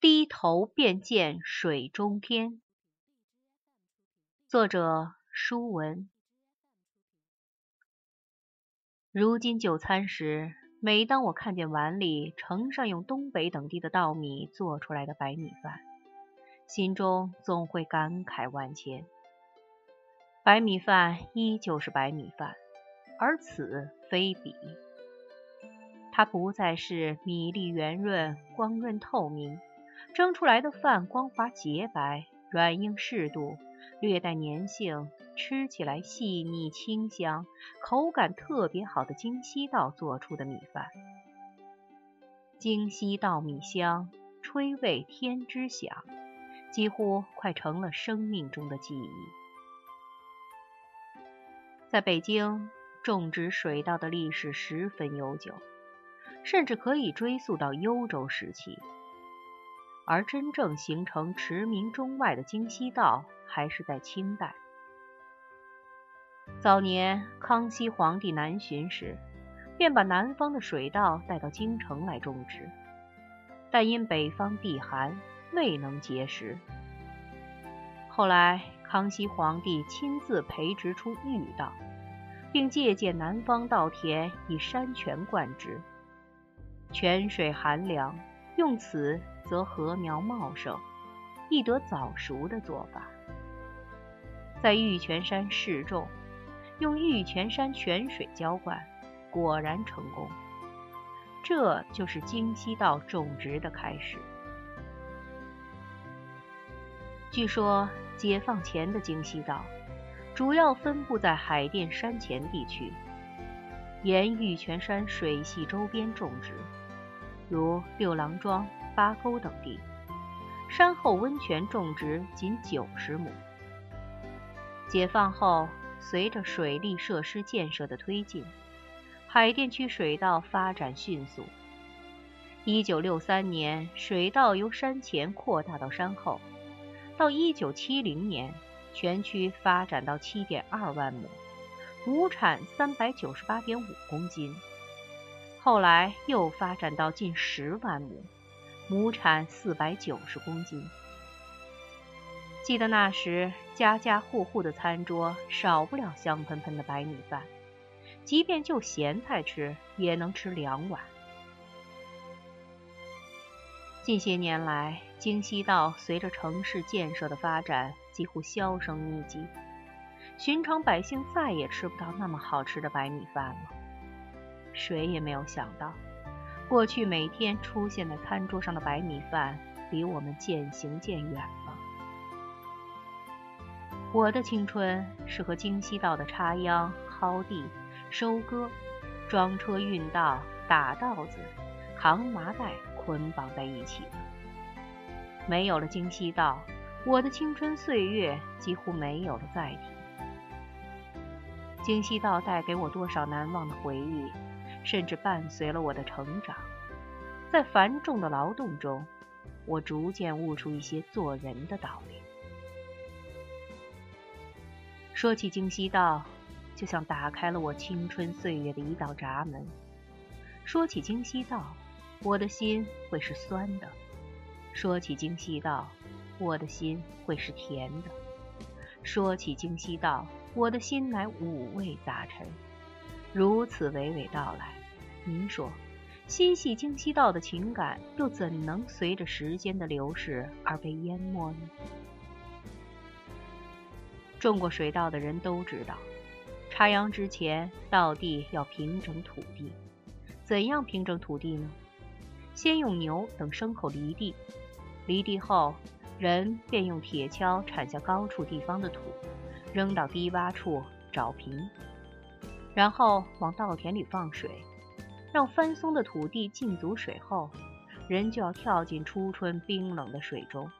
低头便见水中天。作者：舒文。如今就餐时，每当我看见碗里盛上用东北等地的稻米做出来的白米饭，心中总会感慨万千。白米饭依旧是白米饭，而此非彼。它不再是米粒圆润、光润透明，蒸出来的饭光滑洁白、软硬适度。略带粘性，吃起来细腻清香，口感特别好的京西道做出的米饭。京西稻米香，吹味天之响，几乎快成了生命中的记忆。在北京，种植水稻的历史十分悠久，甚至可以追溯到幽州时期。而真正形成驰名中外的京西道，还是在清代。早年康熙皇帝南巡时，便把南方的水稻带到京城来种植，但因北方地寒，未能结实。后来康熙皇帝亲自培植出玉稻，并借鉴南方稻田，以山泉灌植，泉水寒凉，用此。则禾苗茂盛，易得早熟的做法，在玉泉山试种，用玉泉山泉水浇灌，果然成功。这就是京西道种植的开始。据说解放前的京西道主要分布在海淀山前地区，沿玉泉山水系周边种植，如六郎庄。八沟等地，山后温泉种植仅九十亩。解放后，随着水利设施建设的推进，海淀区水稻发展迅速。一九六三年，水稻由山前扩大到山后，到一九七零年，全区发展到七点二万亩，亩产三百九十八点五公斤。后来又发展到近十万亩。亩产四百九十公斤。记得那时，家家户户的餐桌少不了香喷喷的白米饭，即便就咸菜吃，也能吃两碗。近些年来，京西道随着城市建设的发展，几乎销声匿迹，寻常百姓再也吃不到那么好吃的白米饭了。谁也没有想到。过去每天出现在餐桌上的白米饭，离我们渐行渐远了。我的青春是和京西道的插秧、薅地、收割、装车运稻、打稻子、扛麻袋捆绑在一起的。没有了京西道，我的青春岁月几乎没有了载体。京西道带给我多少难忘的回忆？甚至伴随了我的成长，在繁重的劳动中，我逐渐悟出一些做人的道理。说起京西道，就像打开了我青春岁月的一道闸门。说起京西道，我的心会是酸的；说起京西道，我的心会是甜的；说起京西道，我的心乃五味杂陈。如此娓娓道来，您说，心系京西道的情感又怎能随着时间的流逝而被淹没呢？种过水稻的人都知道，插秧之前，稻地要平整土地。怎样平整土地呢？先用牛等牲口犁地，犁地后，人便用铁锹铲下高处地方的土，扔到低洼处找平。然后往稻田里放水，让翻松的土地浸足水后，人就要跳进初春冰冷的水中，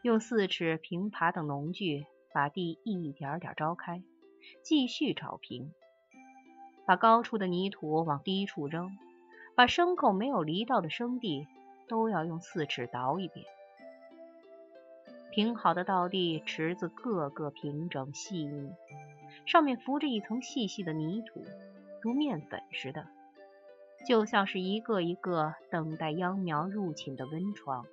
用四尺平耙等农具把地一点点招开，继续找平，把高处的泥土往低处扔，把牲口没有犁到的生地都要用四尺凿一遍。平好的稻地池子个个平整细腻。上面浮着一层细细的泥土，如面粉似的，就像是一个一个等待秧苗入侵的温床。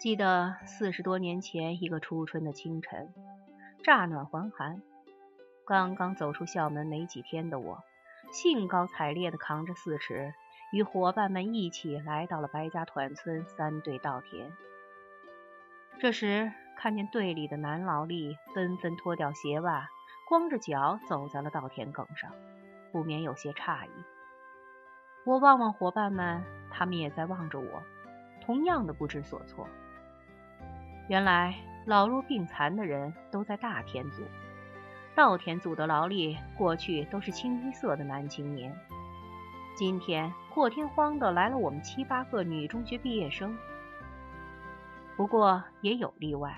记得四十多年前一个初春的清晨，乍暖还寒，刚刚走出校门没几天的我，兴高采烈地扛着四尺，与伙伴们一起来到了白家团村三队稻田。这时看见队里的男劳力纷纷脱掉鞋袜，光着脚走在了稻田埂上，不免有些诧异。我望望伙伴们，他们也在望着我，同样的不知所措。原来老弱病残的人都在大田组，稻田组的劳力过去都是清一色的男青年，今天破天荒的来了我们七八个女中学毕业生。不过也有例外，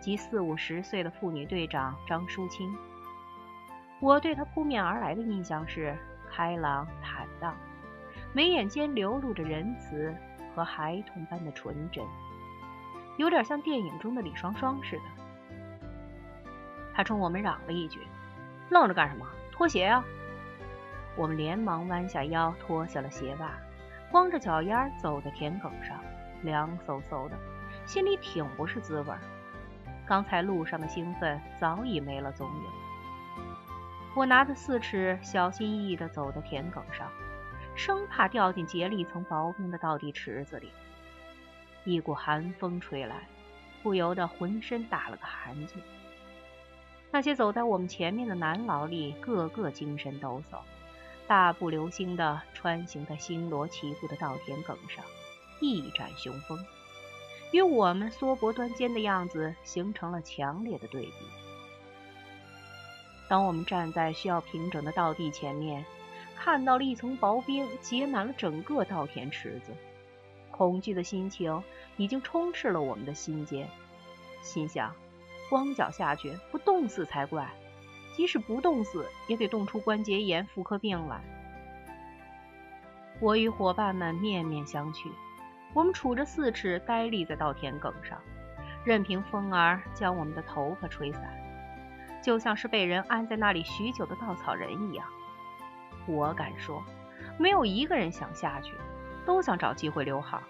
即四五十岁的妇女队长张淑清。我对她扑面而来的印象是开朗坦荡，眉眼间流露着仁慈和孩童般的纯真。有点像电影中的李双双似的。他冲我们嚷了一句：“愣着干什么？脱鞋啊！”我们连忙弯下腰，脱下了鞋袜，光着脚丫走在田埂上，凉飕飕的，心里挺不是滋味。刚才路上的兴奋早已没了踪影。我拿着四尺，小心翼翼地走到田埂上，生怕掉进结了一层薄冰的稻地池子里。一股寒风吹来，不由得浑身打了个寒噤。那些走在我们前面的男劳力个个精神抖擞，大步流星地穿行在星罗棋布的稻田埂上，一展雄风，与我们缩脖端肩的样子形成了强烈的对比。当我们站在需要平整的稻地前面，看到了一层薄冰结满了整个稻田池子。恐惧的心情已经充斥了我们的心间，心想：光脚下去不冻死才怪，即使不冻死，也得冻出关节炎、妇科病来。我与伙伴们面面相觑，我们杵着四尺，呆立在稻田埂上，任凭风儿将我们的头发吹散，就像是被人安在那里许久的稻草人一样。我敢说，没有一个人想下去。都想找机会留好。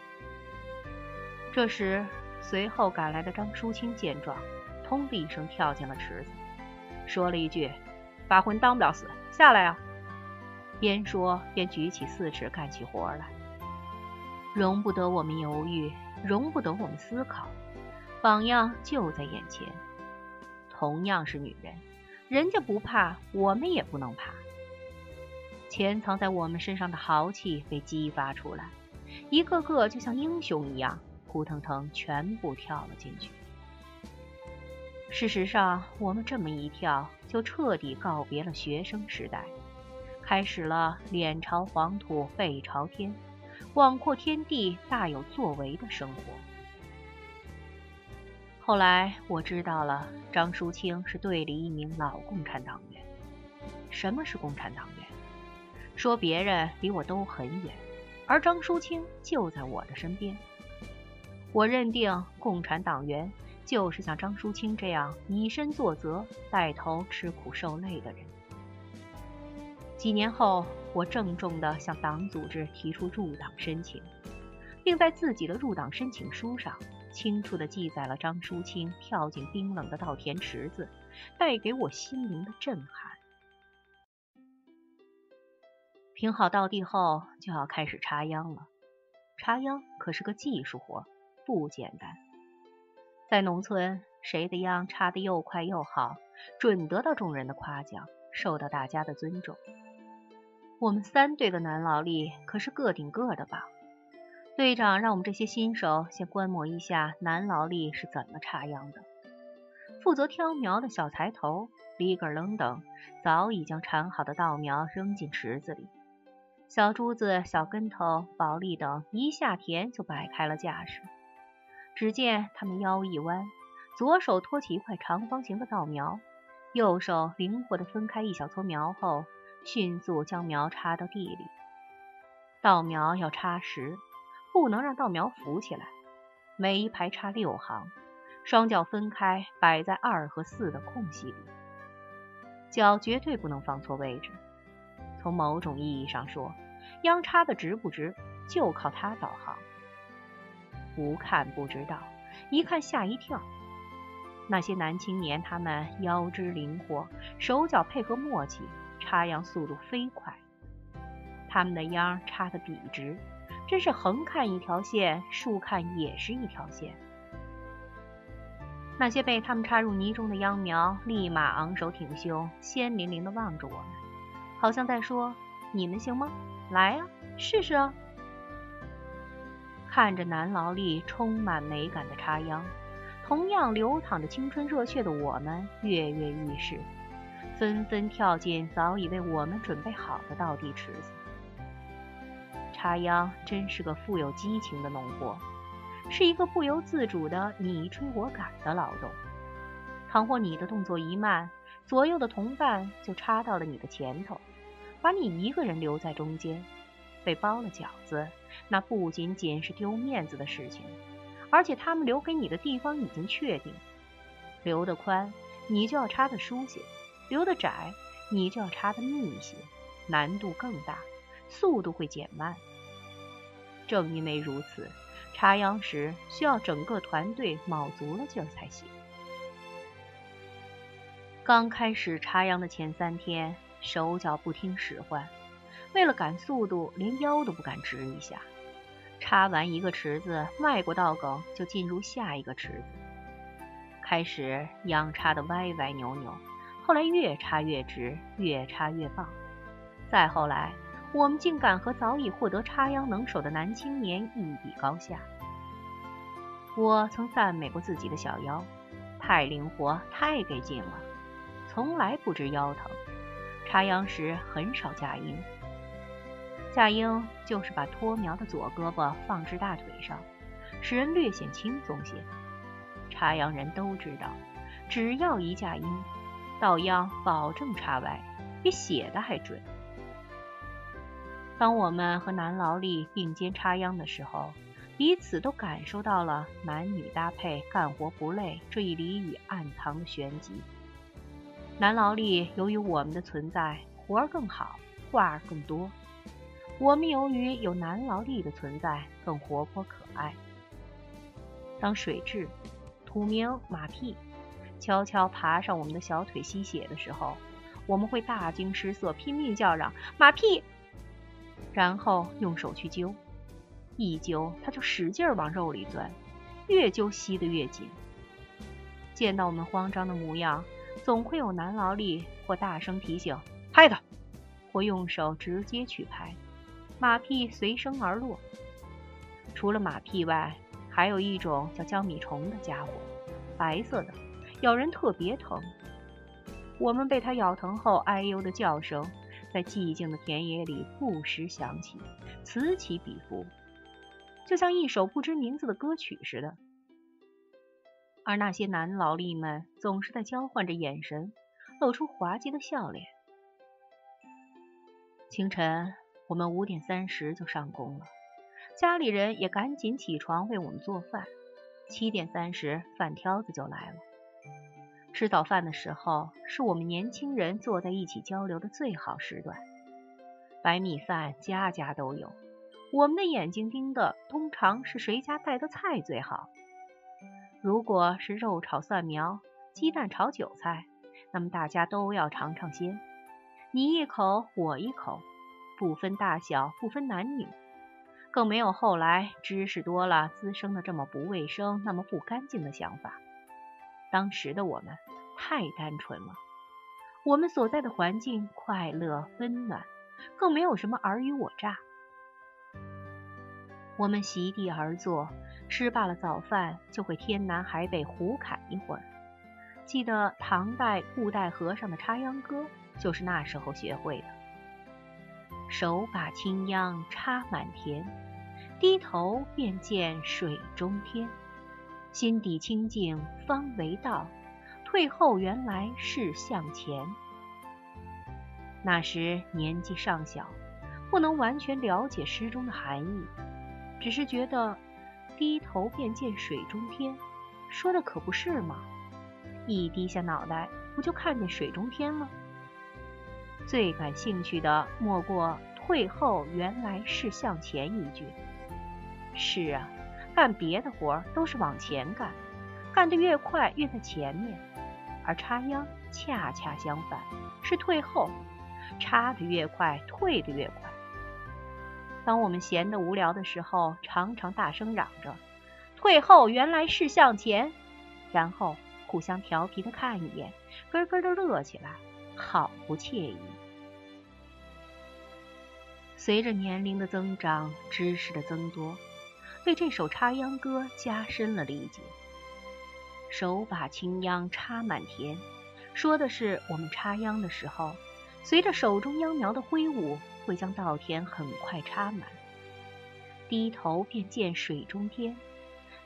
这时，随后赶来的张淑清见状，砰的一声跳进了池子，说了一句：“把魂当不了死，下来啊！”边说边举起四尺干起活来。容不得我们犹豫，容不得我们思考，榜样就在眼前。同样是女人，人家不怕，我们也不能怕。潜藏在我们身上的豪气被激发出来，一个个就像英雄一样，扑腾腾全部跳了进去。事实上，我们这么一跳，就彻底告别了学生时代，开始了脸朝黄土背朝天、广阔天地大有作为的生活。后来我知道了，张淑清是队里一名老共产党员。什么是共产党员？说别人离我都很远，而张淑清就在我的身边。我认定共产党员就是像张淑清这样以身作则、带头吃苦受累的人。几年后，我郑重地向党组织提出入党申请，并在自己的入党申请书上清楚地记载了张淑清跳进冰冷的稻田池子带给我心灵的震撼。平好稻地后，就要开始插秧了。插秧可是个技术活，不简单。在农村，谁的秧插得又快又好，准得到众人的夸奖，受到大家的尊重。我们三队的男劳力可是个顶个的棒。队长让我们这些新手先观摩一下男劳力是怎么插秧的。负责挑苗的小财头里个楞等，早已将铲好的稻苗扔进池子里。小珠子、小跟头、宝莉等一下田就摆开了架势。只见他们腰一弯，左手托起一块长方形的稻苗，右手灵活地分开一小撮苗后，迅速将苗插到地里。稻苗要插实，不能让稻苗浮起来。每一排插六行，双脚分开摆在二和四的空隙里，脚绝对不能放错位置。从某种意义上说，秧插的直不直，就靠它导航。不看不知道，一看吓一跳。那些男青年，他们腰肢灵活，手脚配合默契，插秧速度飞快。他们的秧插得笔直，真是横看一条线，竖看也是一条线。那些被他们插入泥中的秧苗，立马昂首挺胸，鲜灵灵地望着我们，好像在说：“你们行吗？来啊，试试啊！”看着男劳力充满美感的插秧，同样流淌着青春热血的我们跃跃欲试，纷纷跳进早已为我们准备好的稻地池子。插秧真是个富有激情的农活。是一个不由自主的你追我赶的劳动。倘或你的动作一慢，左右的同伴就插到了你的前头，把你一个人留在中间，被包了饺子，那不仅仅是丢面子的事情，而且他们留给你的地方已经确定，留得宽，你就要插得疏些；留得窄，你就要插得密一些，难度更大，速度会减慢。正因为如此。插秧时需要整个团队卯足了劲儿才行。刚开始插秧的前三天，手脚不听使唤，为了赶速度，连腰都不敢直一下。插完一个池子，迈过稻埂就进入下一个池子。开始秧插的歪歪扭扭，后来越插越直，越插越棒。再后来。我们竟敢和早已获得插秧能手的男青年一比高下。我曾赞美过自己的小腰，太灵活，太给劲了，从来不知腰疼。插秧时很少架鹰，架鹰就是把脱苗的左胳膊放至大腿上，使人略显轻松些。插秧人都知道，只要一架鹰，稻秧保证插歪，比写的还准。当我们和男劳力并肩插秧的时候，彼此都感受到了男女搭配干活不累这一俚语暗藏的玄机。男劳力由于我们的存在，活儿更好，话儿更多；我们由于有男劳力的存在，更活泼可爱。当水蛭、土明、马屁悄悄爬上我们的小腿吸血的时候，我们会大惊失色，拼命叫嚷：“马屁！”然后用手去揪，一揪它就使劲往肉里钻，越揪吸得越紧。见到我们慌张的模样，总会有男劳力或大声提醒：“拍它！”或用手直接去拍，马屁随声而落。除了马屁外，还有一种叫江米虫的家伙，白色的，咬人特别疼。我们被它咬疼后，哎呦的叫声。在寂静的田野里不时响起，此起彼伏，就像一首不知名字的歌曲似的。而那些男劳力们总是在交换着眼神，露出滑稽的笑脸。清晨，我们五点三十就上工了，家里人也赶紧起床为我们做饭。七点三十，饭挑子就来了。吃早饭的时候，是我们年轻人坐在一起交流的最好时段。白米饭家家都有，我们的眼睛盯的通常是谁家带的菜最好。如果是肉炒蒜苗、鸡蛋炒韭菜，那么大家都要尝尝鲜。你一口我一口，不分大小，不分男女，更没有后来知识多了滋生的这么不卫生、那么不干净的想法。当时的我们太单纯了，我们所在的环境快乐温暖，更没有什么尔虞我诈。我们席地而坐，吃罢了早饭，就会天南海北胡侃一会儿。记得唐代布袋和尚的插秧歌，就是那时候学会的。手把青秧插满田，低头便见水中天。心底清净方为道，退后原来是向前。那时年纪尚小，不能完全了解诗中的含义，只是觉得低头便见水中天，说的可不是吗？一低下脑袋，不就看见水中天了？最感兴趣的莫过“退后原来是向前”一句。是啊。干别的活都是往前干，干得越快越在前面，而插秧恰恰相反，是退后，插得越快退得越快。当我们闲得无聊的时候，常常大声嚷着“退后原来是向前”，然后互相调皮的看一眼，咯咯的乐起来，好不惬意。随着年龄的增长，知识的增多，对这首插秧歌加深了理解。手把青秧插满田，说的是我们插秧的时候，随着手中秧苗的挥舞，会将稻田很快插满。低头便见水中天，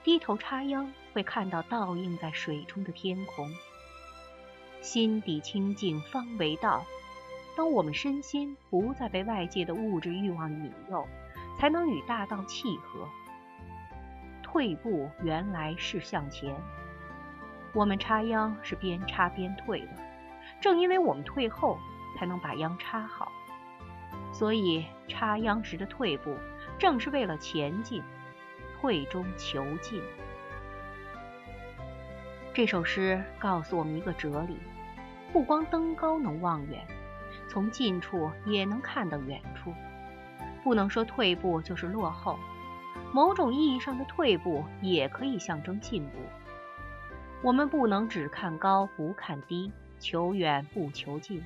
低头插秧会看到倒映在水中的天空。心底清净方为道。当我们身心不再被外界的物质欲望引诱，才能与大道契合。退步原来是向前。我们插秧是边插边退的，正因为我们退后，才能把秧插好。所以插秧时的退步，正是为了前进，退中求进。这首诗告诉我们一个哲理：不光登高能望远。从近处也能看到远处，不能说退步就是落后，某种意义上的退步也可以象征进步。我们不能只看高不看低，求远不求近，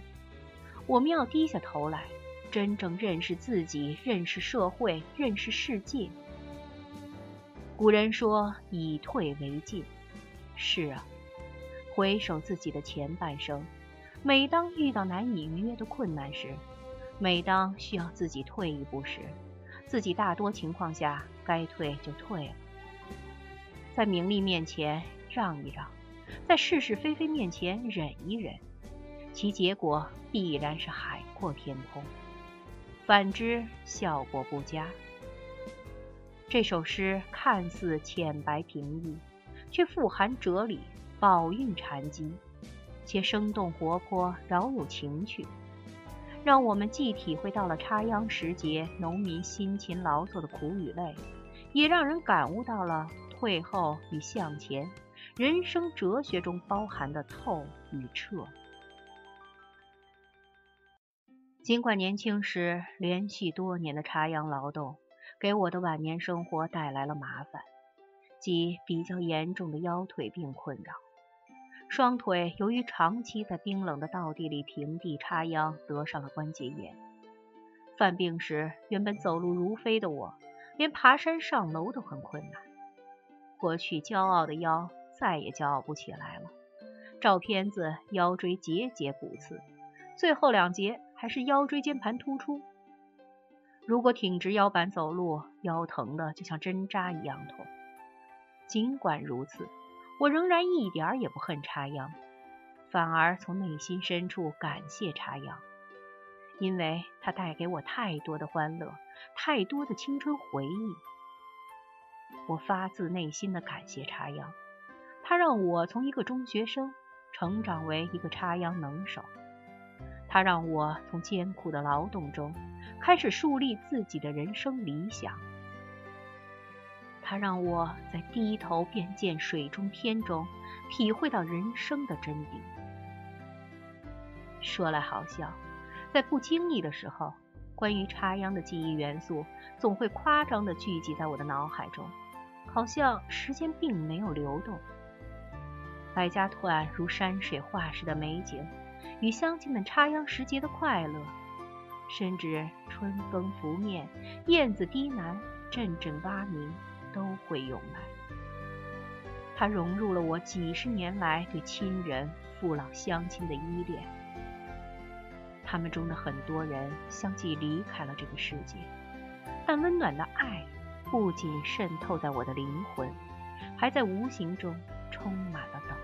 我们要低下头来，真正认识自己，认识社会，认识世界。古人说以退为进，是啊，回首自己的前半生。每当遇到难以逾越的困难时，每当需要自己退一步时，自己大多情况下该退就退了。在名利面前让一让，在是是非非面前忍一忍，其结果必然是海阔天空；反之，效果不佳。这首诗看似浅白平易，却富含哲理，宝蕴禅机。且生动活泼，饶有情趣，让我们既体会到了插秧时节农民辛勤劳作的苦与累，也让人感悟到了退后与向前人生哲学中包含的透与彻。尽管年轻时连续多年的插秧劳动给我的晚年生活带来了麻烦，即比较严重的腰腿病困扰。双腿由于长期在冰冷的稻地里平地插秧，得上了关节炎。犯病时，原本走路如飞的我，连爬山上楼都很困难。过去骄傲的腰，再也骄傲不起来了。照片子，腰椎节节骨刺，最后两节还是腰椎间盘突出。如果挺直腰板走路，腰疼的就像针扎一样痛。尽管如此。我仍然一点儿也不恨插秧，反而从内心深处感谢插秧，因为它带给我太多的欢乐，太多的青春回忆。我发自内心的感谢插秧，它让我从一个中学生成长为一个插秧能手，它让我从艰苦的劳动中开始树立自己的人生理想。它让我在低头便见水中天中体会到人生的真谛。说来好笑，在不经意的时候，关于插秧的记忆元素总会夸张地聚集在我的脑海中，好像时间并没有流动。百家团如山水画似的美景，与乡亲们插秧时节的快乐，甚至春风拂面、燕子低喃、阵阵蛙鸣。都会涌来，它融入了我几十年来对亲人、父老乡亲的依恋。他们中的很多人相继离开了这个世界，但温暖的爱不仅渗透在我的灵魂，还在无形中充满了等。